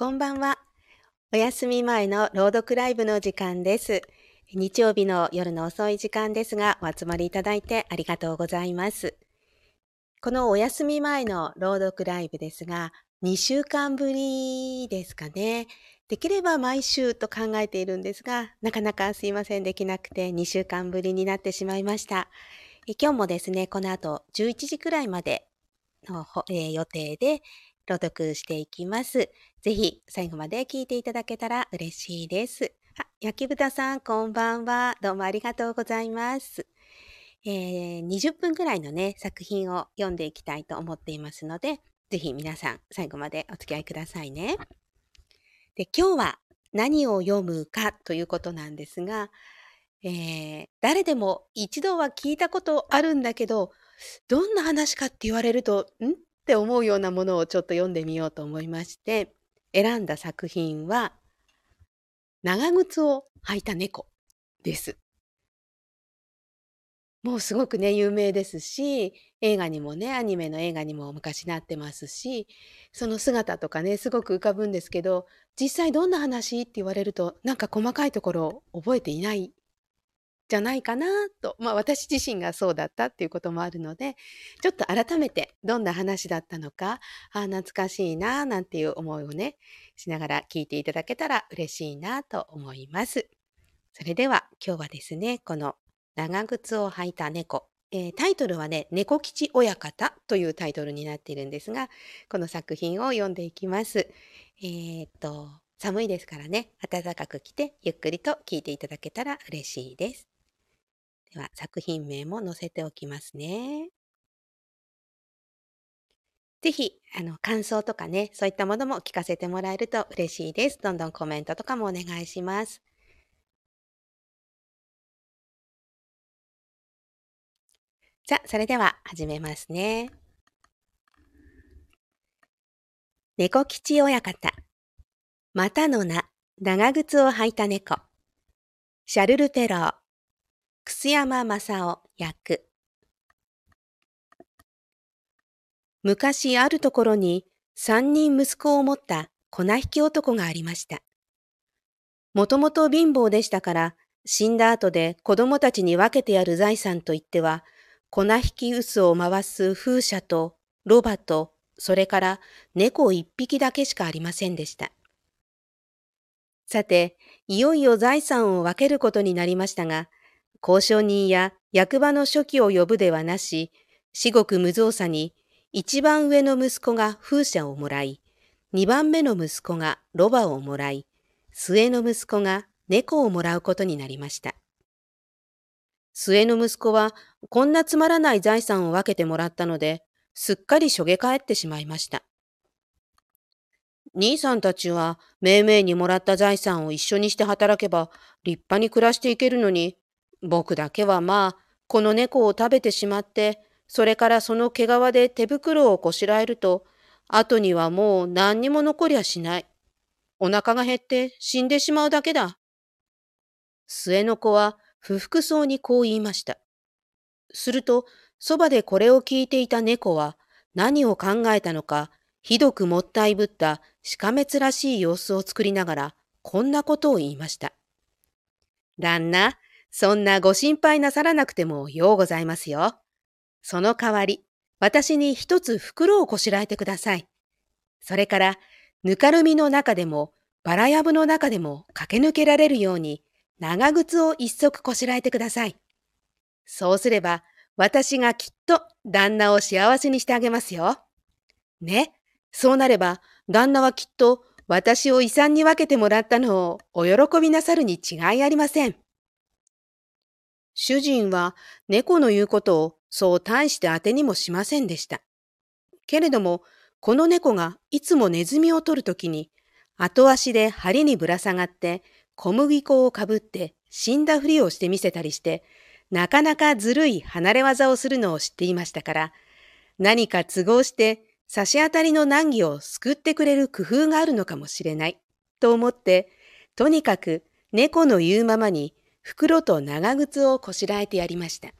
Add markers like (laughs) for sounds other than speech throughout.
こんばんは。お休み前の朗読ライブの時間です。日曜日の夜の遅い時間ですが、お集まりいただいてありがとうございます。このお休み前の朗読ライブですが、2週間ぶりですかね。できれば毎週と考えているんですが、なかなかすいませんできなくて2週間ぶりになってしまいました。今日もですね、この後11時くらいまでの、えー、予定で、朗読していきます。ぜひ最後まで聞いていただけたら嬉しいです。あ、焼き豚さん、こんばんは。どうもありがとうございます。えー、20分くらいのね、作品を読んでいきたいと思っていますので、ぜひ皆さん最後までお付き合いくださいね。で、今日は何を読むかということなんですが、えー、誰でも一度は聞いたことあるんだけど、どんな話かって言われると、ん？っって思うようなものをちょっと読んでみようと思いまして、選んだ作品は、長靴を履いた猫です。もうすごくね、有名ですし、映画にもね、アニメの映画にも昔なってますし、その姿とかね、すごく浮かぶんですけど、実際どんな話って言われると、なんか細かいところを覚えていないじゃないかなと、まあ私自身がそうだったっていうこともあるので、ちょっと改めてどんな話だったのか、ああ、懐かしいな、なんていう思いをね、しながら聞いていただけたら嬉しいなと思います。それでは今日はですね、この長靴を履いた猫、えー、タイトルはね、猫吉親方というタイトルになっているんですが、この作品を読んでいきます。えー、っと、寒いですからね、暖かく着てゆっくりと聞いていただけたら嬉しいです。では、作品名も載せておきますね。ぜひ、あの、感想とかね、そういったものも聞かせてもらえると嬉しいです。どんどんコメントとかもお願いします。じゃあ、それでは始めますね。猫吉親方。またの名、長靴を履いた猫。シャルル・ペロー。楠山正夫役昔あるところに三人息子を持った粉引き男がありました。もともと貧乏でしたから死んだ後で子供たちに分けてやる財産といっては粉引き臼を回す風車とロバとそれから猫一匹だけしかありませんでした。さて、いよいよ財産を分けることになりましたが、交渉人や役場の書記を呼ぶではなし、至極無造作に、一番上の息子が風車をもらい、二番目の息子がロバをもらい、末の息子が猫をもらうことになりました。末の息子は、こんなつまらない財産を分けてもらったので、すっかりしょげ返ってしまいました。兄さんたちは、めいめいにもらった財産を一緒にして働けば、立派に暮らしていけるのに、僕だけはまあ、この猫を食べてしまって、それからその毛皮で手袋をこしらえると、後にはもう何にも残りゃしない。お腹が減って死んでしまうだけだ。末の子は不服そうにこう言いました。すると、そばでこれを聞いていた猫は何を考えたのか、ひどくもったいぶったしかめつらしい様子を作りながら、こんなことを言いました。旦那、そんなご心配なさらなくてもようございますよ。その代わり、私に一つ袋をこしらえてください。それから、ぬかるみの中でも、バラヤブの中でも駆け抜けられるように、長靴を一足こしらえてください。そうすれば、私がきっと旦那を幸せにしてあげますよ。ね。そうなれば、旦那はきっと私を遺産に分けてもらったのをお喜びなさるに違いありません。主人は猫の言うことをそう大して当てにもしませんでした。けれども、この猫がいつもネズミを取るときに、後足で針にぶら下がって小麦粉をかぶって死んだふりをしてみせたりして、なかなかずるい離れ技をするのを知っていましたから、何か都合して差し当たりの難儀を救ってくれる工夫があるのかもしれない、と思って、とにかく猫の言うままに袋と長靴をこしらえてやりました。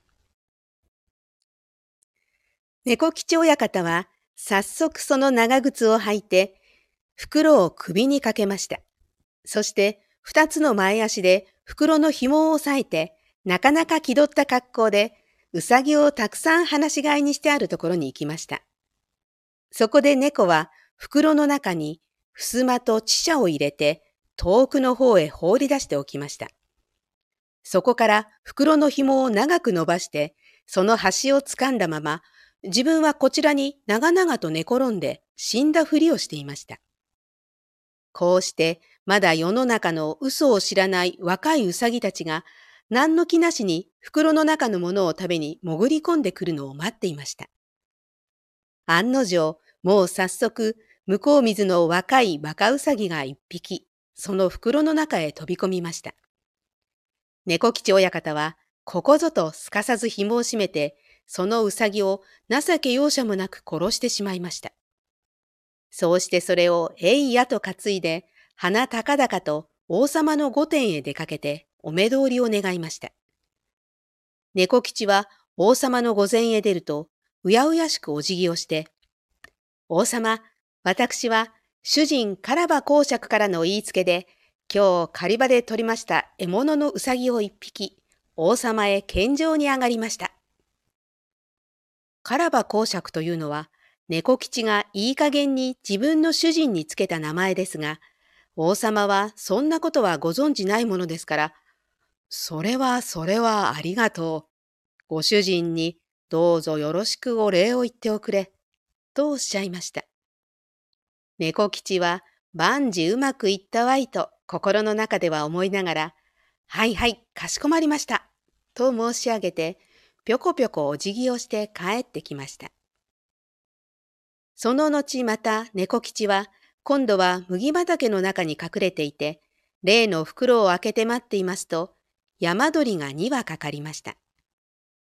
猫吉親方は早速その長靴を履いて、袋を首にかけました。そして二つの前足で袋の紐を押さえて、なかなか気取った格好で、うさぎをたくさん放し飼いにしてあるところに行きました。そこで猫は袋の中に襖と汽車を入れて遠くの方へ放り出しておきました。そこから袋の紐を長く伸ばして、その端を掴んだまま、自分はこちらに長々と寝転んで死んだふりをしていました。こうしてまだ世の中の嘘を知らない若いうさぎたちが何の気なしに袋の中のものを食べに潜り込んでくるのを待っていました。案の定、もう早速、向こう水の若いバカウサギが一匹、その袋の中へ飛び込みました。猫吉親方は、ここぞとすかさず紐を締めて、そのうさぎを情け容赦もなく殺してしまいました。そうしてそれをえいやと担いで、鼻高々と王様の御殿へ出かけてお目通りを願いました。猫吉は王様の御前へ出ると、うやうやしくお辞儀をして、王様、私は主人カラバ公爵からの言いつけで、今日狩り場で取りました獲物のうさぎを一匹、王様へ献上に上がりました。カラバ公爵というのは、猫吉がいい加減に自分の主人につけた名前ですが、王様はそんなことはご存じないものですから、それはそれはありがとう。ご主人にどうぞよろしくお礼を言っておくれ。とおっしゃいました。猫吉は万事うまくいったわいと心の中では思いながら、はいはい、かしこまりました。と申し上げて、ぴょこぴょこお辞儀をして帰ってきました。その後また猫吉は今度は麦畑の中に隠れていて、例の袋を開けて待っていますと、山鳥が2羽かかりました。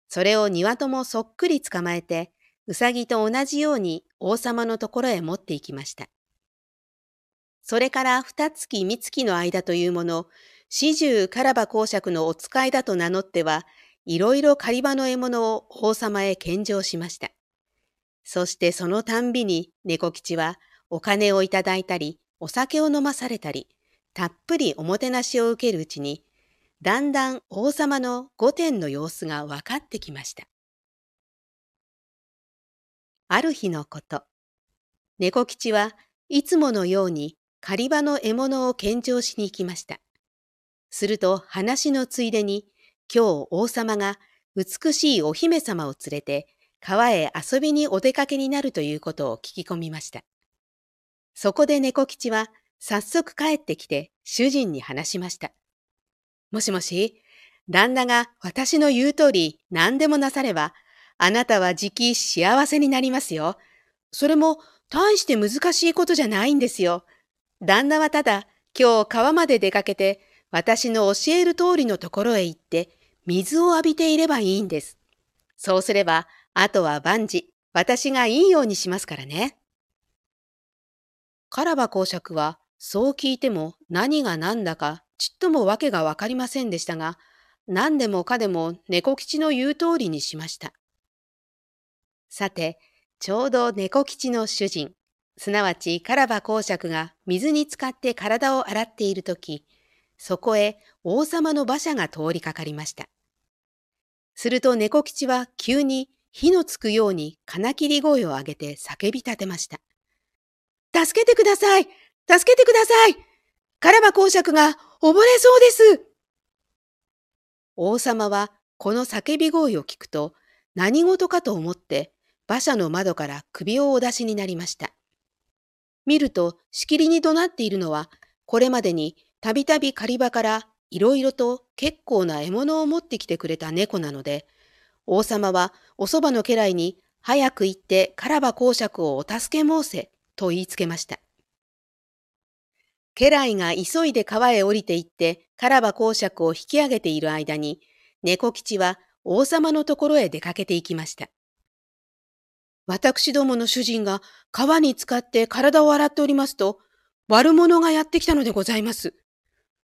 それを2羽ともそっくり捕まえて、うさぎと同じように王様のところへ持って行きました。それから二月三月の間というもの、四十カラバ公爵のお使いだと名乗っては、いろいろ狩り場の獲物を王様へ献上しました。そしてそのたんびに猫吉はお金をいただいたり、お酒を飲まされたり、たっぷりおもてなしを受けるうちに、だんだん王様の御殿の様子が分かってきました。ある日のこと、猫吉はいつものように狩り場の獲物を献上しに行きました。すると話のついでに、今日王様が美しいお姫様を連れて川へ遊びにお出かけになるということを聞き込みました。そこで猫吉は早速帰ってきて主人に話しました。もしもし、旦那が私の言う通り何でもなされば、あなたはじき幸せになりますよ。それも大して難しいことじゃないんですよ。旦那はただ今日川まで出かけて私の教える通りのところへ行って水を浴びていればいいんです。そうすればあとは万事、私がいいようにしますからね。カラバ公爵は、そう聞いても何が何だかちっともわけがわかりませんでしたが、何でもかでも猫吉の言う通りにしました。さて、ちょうど猫吉の主人、すなわちカラバ公爵が水に浸かって体を洗っているとき、そこへ王様の馬車が通りかかりました。すると猫吉は急に火のつくように金切り声を上げて叫び立てました。助けてください助けてくださいカラバ公爵が溺れそうです王様はこの叫び声を聞くと何事かと思って馬車の窓から首をお出しになりました。見るとしきりに怒鳴っているのはこれまでにたびたび狩り場からいろいろと結構な獲物を持ってきてくれた猫なので王様はおそばの家来に早く行ってカラバ公爵をお助け申せと言いつけました。家来が急いで川へ降りて行ってカラバ公爵を引き上げている間に猫吉は王様のところへ出かけて行きました。私どもの主人が川に浸かって体を洗っておりますと悪者がやってきたのでございます。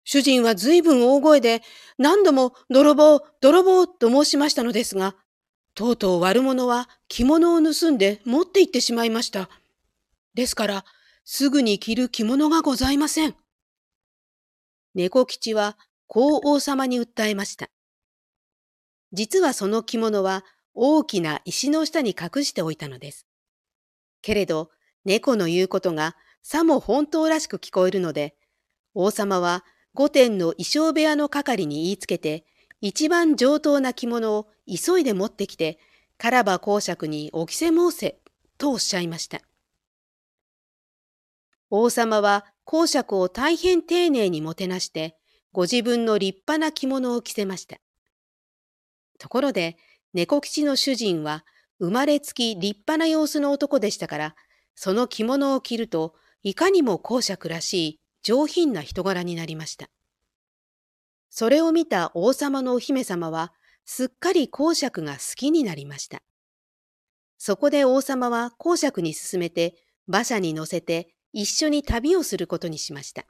主人は随分大声で何度も泥棒、泥棒と申しましたのですが、とうとう悪者は着物を盗んで持って行ってしまいました。ですから、すぐに着る着物がございません。猫吉はこう王様に訴えました。実はその着物は大きな石の下に隠しておいたのです。けれど、猫の言うことがさも本当らしく聞こえるので、王様は御殿の衣装部屋の係に言いつけて、一番上等な着物を急いで持ってきて、カラバ公爵にお着せ申せ、とおっしゃいました。王様は公爵を大変丁寧にもてなして、ご自分の立派な着物を着せました。ところで、猫吉の主人は生まれつき立派な様子の男でしたから、その着物を着ると、いかにも公爵らしい上品な人柄になりました。それを見た王様のお姫様は、すっかり公爵が好きになりました。そこで王様は公爵に勧めて、馬車に乗せて一緒に旅をすることにしました。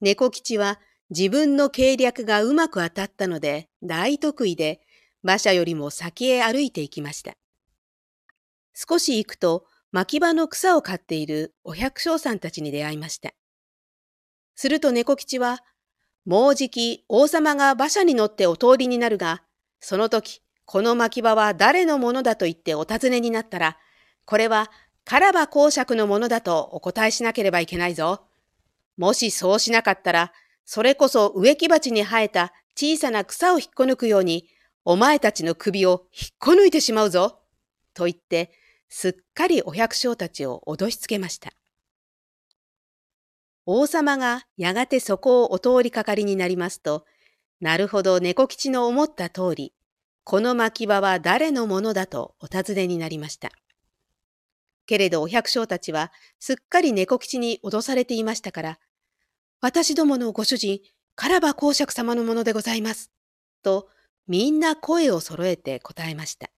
猫吉は自分の計略がうまく当たったので大得意で馬車よりも先へ歩いて行きました。少し行くと牧場の草を刈っているお百姓さんたちに出会いました。すると猫吉は、もうじき王様が馬車に乗ってお通りになるが、その時、この牧場は誰のものだと言ってお尋ねになったら、これはカラバ公爵のものだとお答えしなければいけないぞ。もしそうしなかったら、それこそ植木鉢に生えた小さな草を引っこ抜くように、お前たちの首を引っこ抜いてしまうぞ。と言って、すっかりお百姓たちを脅しつけました。王様がやがてそこをお通りかかりになりますと、なるほど猫吉の思った通り、この牧場は誰のものだとお尋ねになりました。けれどお百姓たちはすっかり猫吉に脅されていましたから、私どものご主人、カラバ公爵様のものでございます。と、みんな声を揃えて答えました。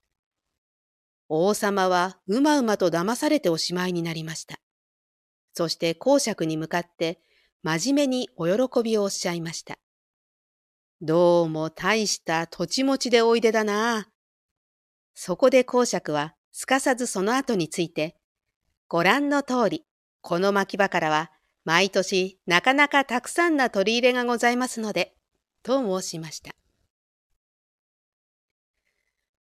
王様はうまうまと騙されておしまいになりました。そして公爵に向かって真面目にお喜びをおっしゃいました。どうも大した土地持ちでおいでだな。そこで公爵はすかさずその後について、ご覧の通り、この牧場からは毎年なかなかたくさんな取り入れがございますので、と申しました。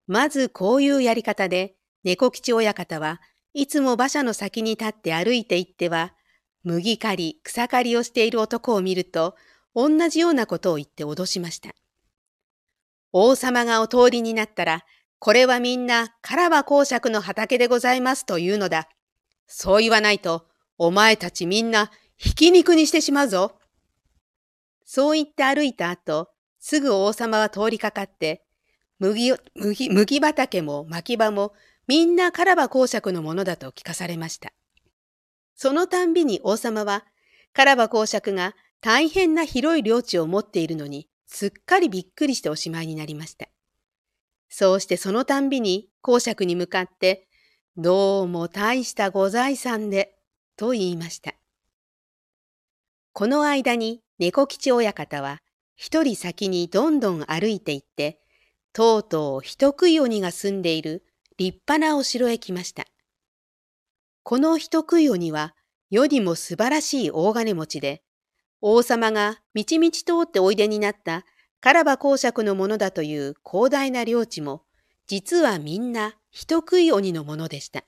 まずこういうやり方で、猫吉親方はいつも馬車の先に立って歩いていっては、麦刈り、草刈りをしている男を見ると、同じようなことを言って脅しました。王様がお通りになったら、これはみんなカラバ公爵の畑でございますというのだ。そう言わないと、お前たちみんな、ひき肉にしてしまうぞ。そう言って歩いた後、すぐ王様は通りかかって、麦、麦、麦畑も牧場もみんなカラバ公爵のものだと聞かされました。そのたんびに王様は、カラバ公爵が大変な広い領地を持っているのに、すっかりびっくりしておしまいになりました。そうしてそのたんびに公爵に向かって、どうも大したご財産で、と言いました。この間に猫吉親方は、一人先にどんどん歩いて行って、とうとう人食い鬼が住んでいる立派なお城へ来ました。この人食い鬼は世にも素晴らしい大金持ちで、王様が道々通っておいでになったカラバ公爵のものだという広大な領地も、実はみんな人食い鬼のものでした。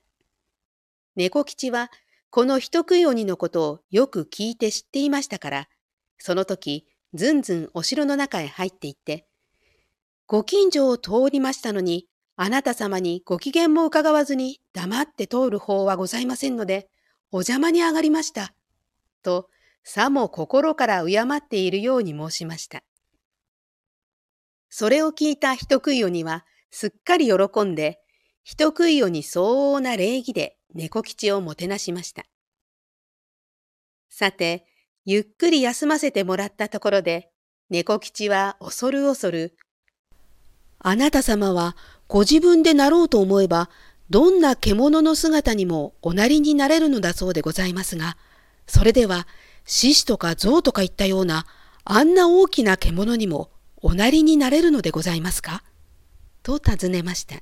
猫吉はこの人食い鬼のことをよく聞いて知っていましたから、その時ずんずんお城の中へ入っていって、ご近所を通りましたのに、あなた様にご機嫌も伺わずに黙って通る法はございませんので、お邪魔に上がりました。と、さも心から敬っているように申しました。それを聞いた人食い鬼はすっかり喜んで、人食い鬼相応な礼儀で猫吉をもてなしました。さて、ゆっくり休ませてもらったところで、猫吉は恐る恐る、あなた様はご自分でなろうと思えば、どんな獣の姿にもおなりになれるのだそうでございますが、それでは獅子とか象とかいったようなあんな大きな獣にもおなりになれるのでございますか？と尋ねました。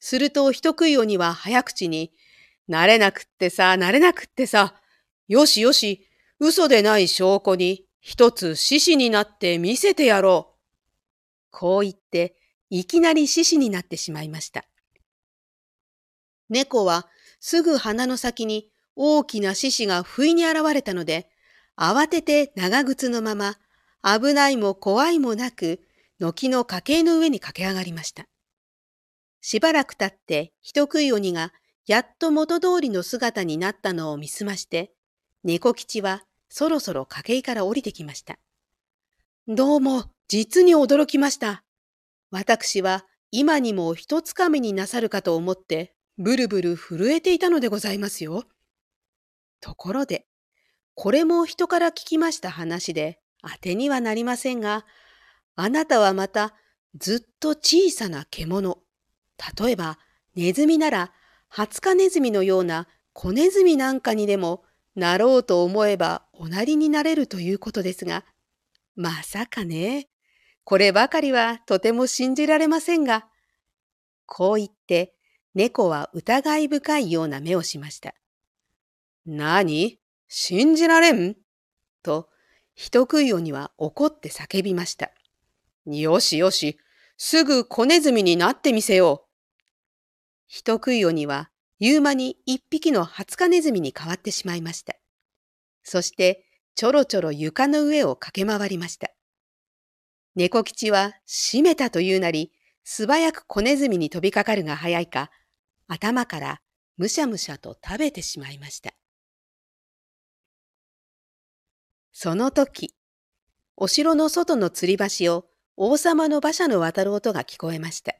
すると人食い鬼は早口に、慣れなくってさ、慣れなくってさ。よしよし、嘘でない証拠に一つ獅子になって見せてやろう。こう言って、いきなり獅子になってしまいました。猫はすぐ鼻の先に大きな獅子が不意に現れたので、慌てて長靴のまま、危ないも怖いもなく、軒の家計の上に駆け上がりました。しばらく経って人食い鬼がやっと元通りの姿になったのを見すまして、猫吉はそろそろ家計から降りてきました。どうも、実に驚きました。私は今にも一つかみになさるかと思って、ブルブル震えていたのでございますよ。ところで、これも人から聞きました話で、当てにはなりませんが、あなたはまたずっと小さな獣、例えばネズミならハツカネズミのような小ネズミなんかにでもなろうと思えばおなりになれるということですが、まさかね。こればかりはとても信じられませんが。こう言って猫は疑い深いような目をしました。何？信じられん？と人食い鬼は怒って叫びました。よしよし、すぐ小ネズミになってみせよう。人食い鬼は言う間に一匹のハツカネズミに変わってしまいました。そしてちょろちょろ床の上を駆け回りました。猫吉は閉めたというなり、素早く小ネズミに飛びかかるが早いか、頭からむしゃむしゃと食べてしまいました。その時、お城の外の吊り橋を王様の馬車の渡る音が聞こえました。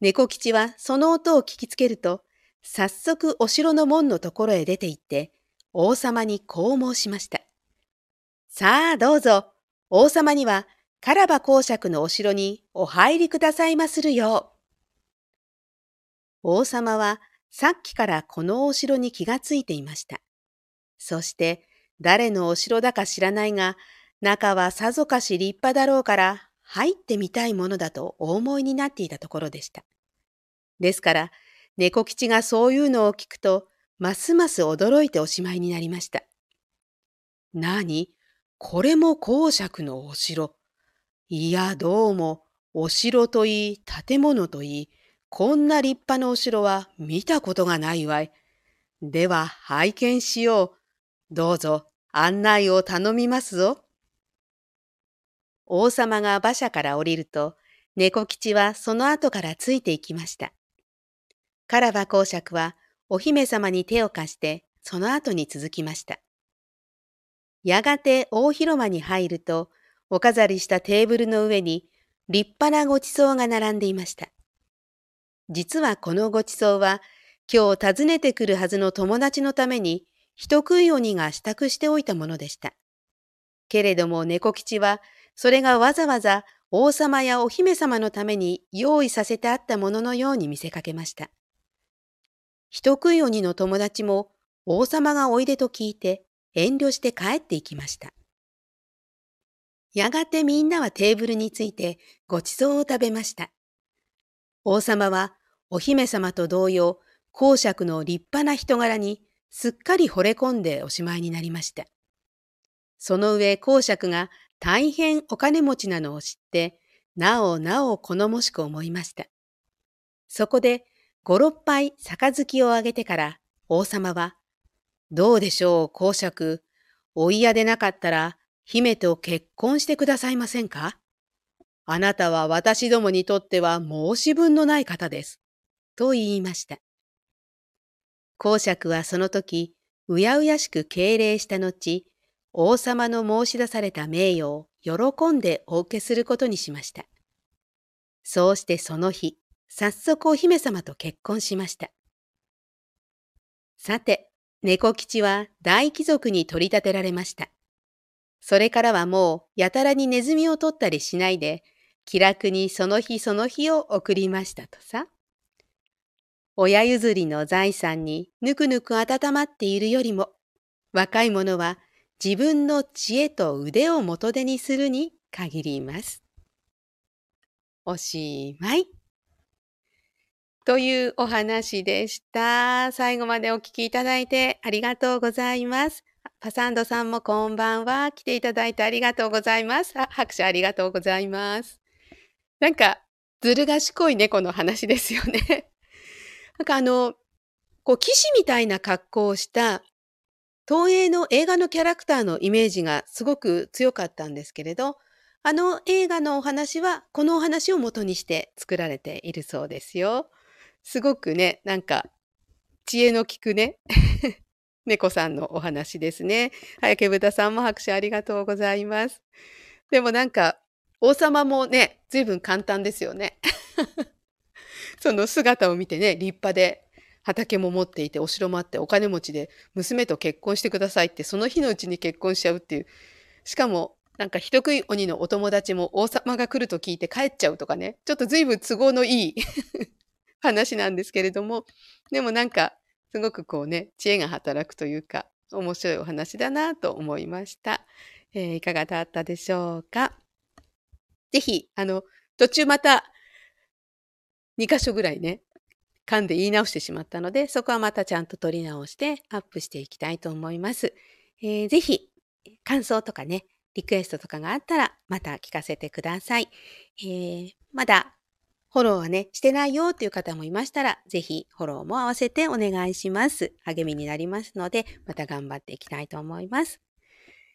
猫吉はその音を聞きつけると、早速お城の門のところへ出て行って、王様にこう申しました。さあどうぞ、王様には、カラバ公爵のお城にお入りくださいまするよう。王様はさっきからこのお城に気がついていました。そして誰のお城だか知らないが、中はさぞかし立派だろうから入ってみたいものだとお思いになっていたところでした。ですから、猫吉がそういうのを聞くと、ますます驚いておしまいになりました。なにこれも公爵のお城。いや、どうも、お城といい、建物といい、こんな立派なお城は見たことがないわい。では、拝見しよう。どうぞ、案内を頼みますぞ。王様が馬車から降りると、猫吉はその後からついていきました。カラバ公爵はお姫様に手を貸してその後に続きました。やがて大広間に入ると、お飾りしたテーブルの上に立派なごちそうが並んでいました。実はこのごちそうは、今日訪ねてくるはずの友達のために人食い鬼が支度しておいたものでした。けれども猫吉は、それがわざわざ王様やお姫様のために用意させてあったもののように見せかけました。人食い鬼の友達も王様がおいでと聞いて遠慮して帰っていきました。やがてみんなはテーブルについてごちそうを食べました。王様はお姫様と同様、公爵の立派な人柄にすっかり惚れ込んでおしまいになりました。その上公爵が大変お金持ちなのを知って、なおなお好もしく思いました。そこで五六杯杯をあげてから王様は、どうでしょう公爵、お嫌でなかったら姫と結婚してくださいませんか？あなたは私どもにとっては申し分のない方です。と言いました。公爵はその時、うやうやしく敬礼した後、王様の申し出された名誉を喜んでお受けすることにしました。そうしてその日、早速お姫様と結婚しました。さて、猫吉は大貴族に取り立てられました。それからはもうやたらにネズミを取ったりしないで、気楽にその日その日を送りましたとさ。親譲りの財産にぬくぬく温まっているよりも、若い者は自分の知恵と腕を元手にするに限ります。おしまい。というお話でした。最後までお聞きいただいてありがとうございます。パサンドさんもこんばんは。来ていただいてありがとうございます。あ拍手ありがとうございます。なんか、ずる賢い猫の話ですよね。なんかあの、こう、騎士みたいな格好をした東映の映画のキャラクターのイメージがすごく強かったんですけれど、あの映画のお話はこのお話を元にして作られているそうですよ。すごくね、なんか知恵の利くね、(laughs) 猫さんのお話ですね。早けぶたさんも拍手ありがとうございます。でもなんか王様もね、随分簡単ですよね。(laughs) その姿を見てね、立派で畑も持っていてお城もあってお金持ちで娘と結婚してくださいってその日のうちに結婚しちゃうっていう。しかもなんか人食い鬼のお友達も王様が来ると聞いて帰っちゃうとかね。ちょっと随分都合のいい (laughs) 話なんですけれども。でもなんかすごくこうね知恵が働くというか面白いお話だなと思いました、えー、いかがだったでしょうか？ぜひあの途中また2箇所ぐらいね噛んで言い直してしまったので、そこはまたちゃんと取り直してアップしていきたいと思います。えー、ぜひ、感想とかね、リクエストとかがあったら、また聞かせてください。えー、まだ、フォローはね、してないよっていう方もいましたら、ぜひフォローも合わせてお願いします。励みになりますので、また頑張っていきたいと思います。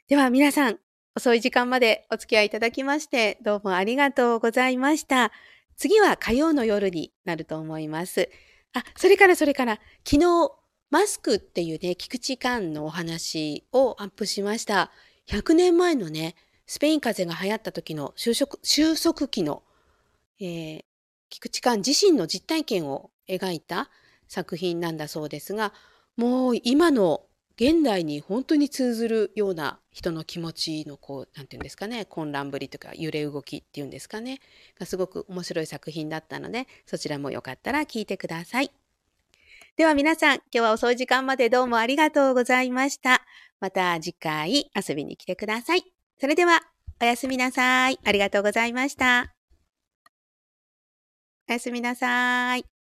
では皆さん、遅い時間までお付き合いいただきまして、どうもありがとうございました。次は火曜の夜になると思います。あ、それからそれから、昨日、マスクっていうね、菊池寛のお話をアップしました。100年前のね、スペイン風邪が流行った時の収束収束期の、えー、菊池寛自身の実体験を描いた作品なんだそうですが、もう今の現代に本当に通ずるような人の気持ちのこう何て言うんですかね混乱ぶりとか揺れ動きっていうんですかねがすごく面白い作品だったのでそちらもよかったら聞いてください。では皆さん今日は遅い時間までどうもありがとうございました。また次回遊びに来てください。それではおやすみなさい。ありがとうございました。おやすみなさい。